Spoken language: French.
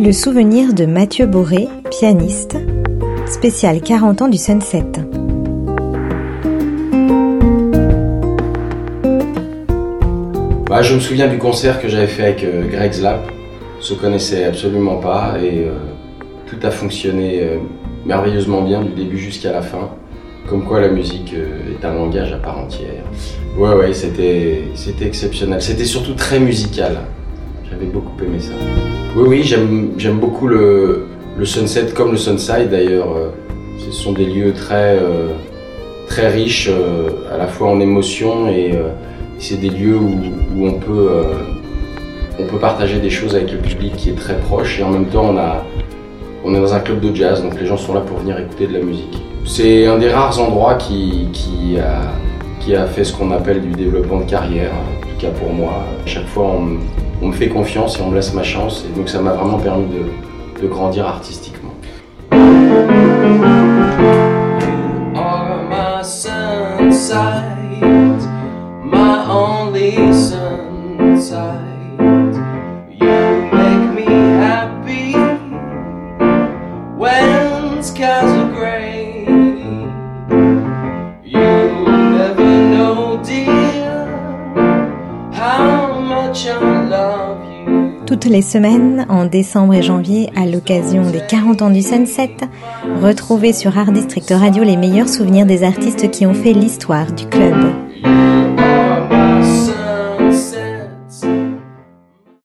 Le souvenir de Mathieu Boré, pianiste, spécial 40 ans du Sunset. Bah, je me souviens du concert que j'avais fait avec euh, Greg Zlap. se connaissait absolument pas et euh, tout a fonctionné euh, merveilleusement bien du début jusqu'à la fin. Comme quoi la musique est un langage à part entière. Ouais ouais, c'était exceptionnel. C'était surtout très musical. J'avais beaucoup aimé ça. Oui oui, j'aime beaucoup le, le sunset comme le sunside d'ailleurs. Ce sont des lieux très très riches à la fois en émotions et c'est des lieux où, on, peut, euh, on peut partager des choses avec le public qui est très proche et en même temps on, a, on est dans un club de jazz donc les gens sont là pour venir écouter de la musique. C'est un des rares endroits qui, qui, a, qui a fait ce qu'on appelle du développement de carrière, en tout cas pour moi. Chaque fois me fait confiance et on me laisse ma chance et donc ça m'a vraiment permis de, de grandir artistiquement. Toutes les semaines, en décembre et janvier, à l'occasion des 40 ans du Sunset, retrouvez sur Art District Radio les meilleurs souvenirs des artistes qui ont fait l'histoire du club.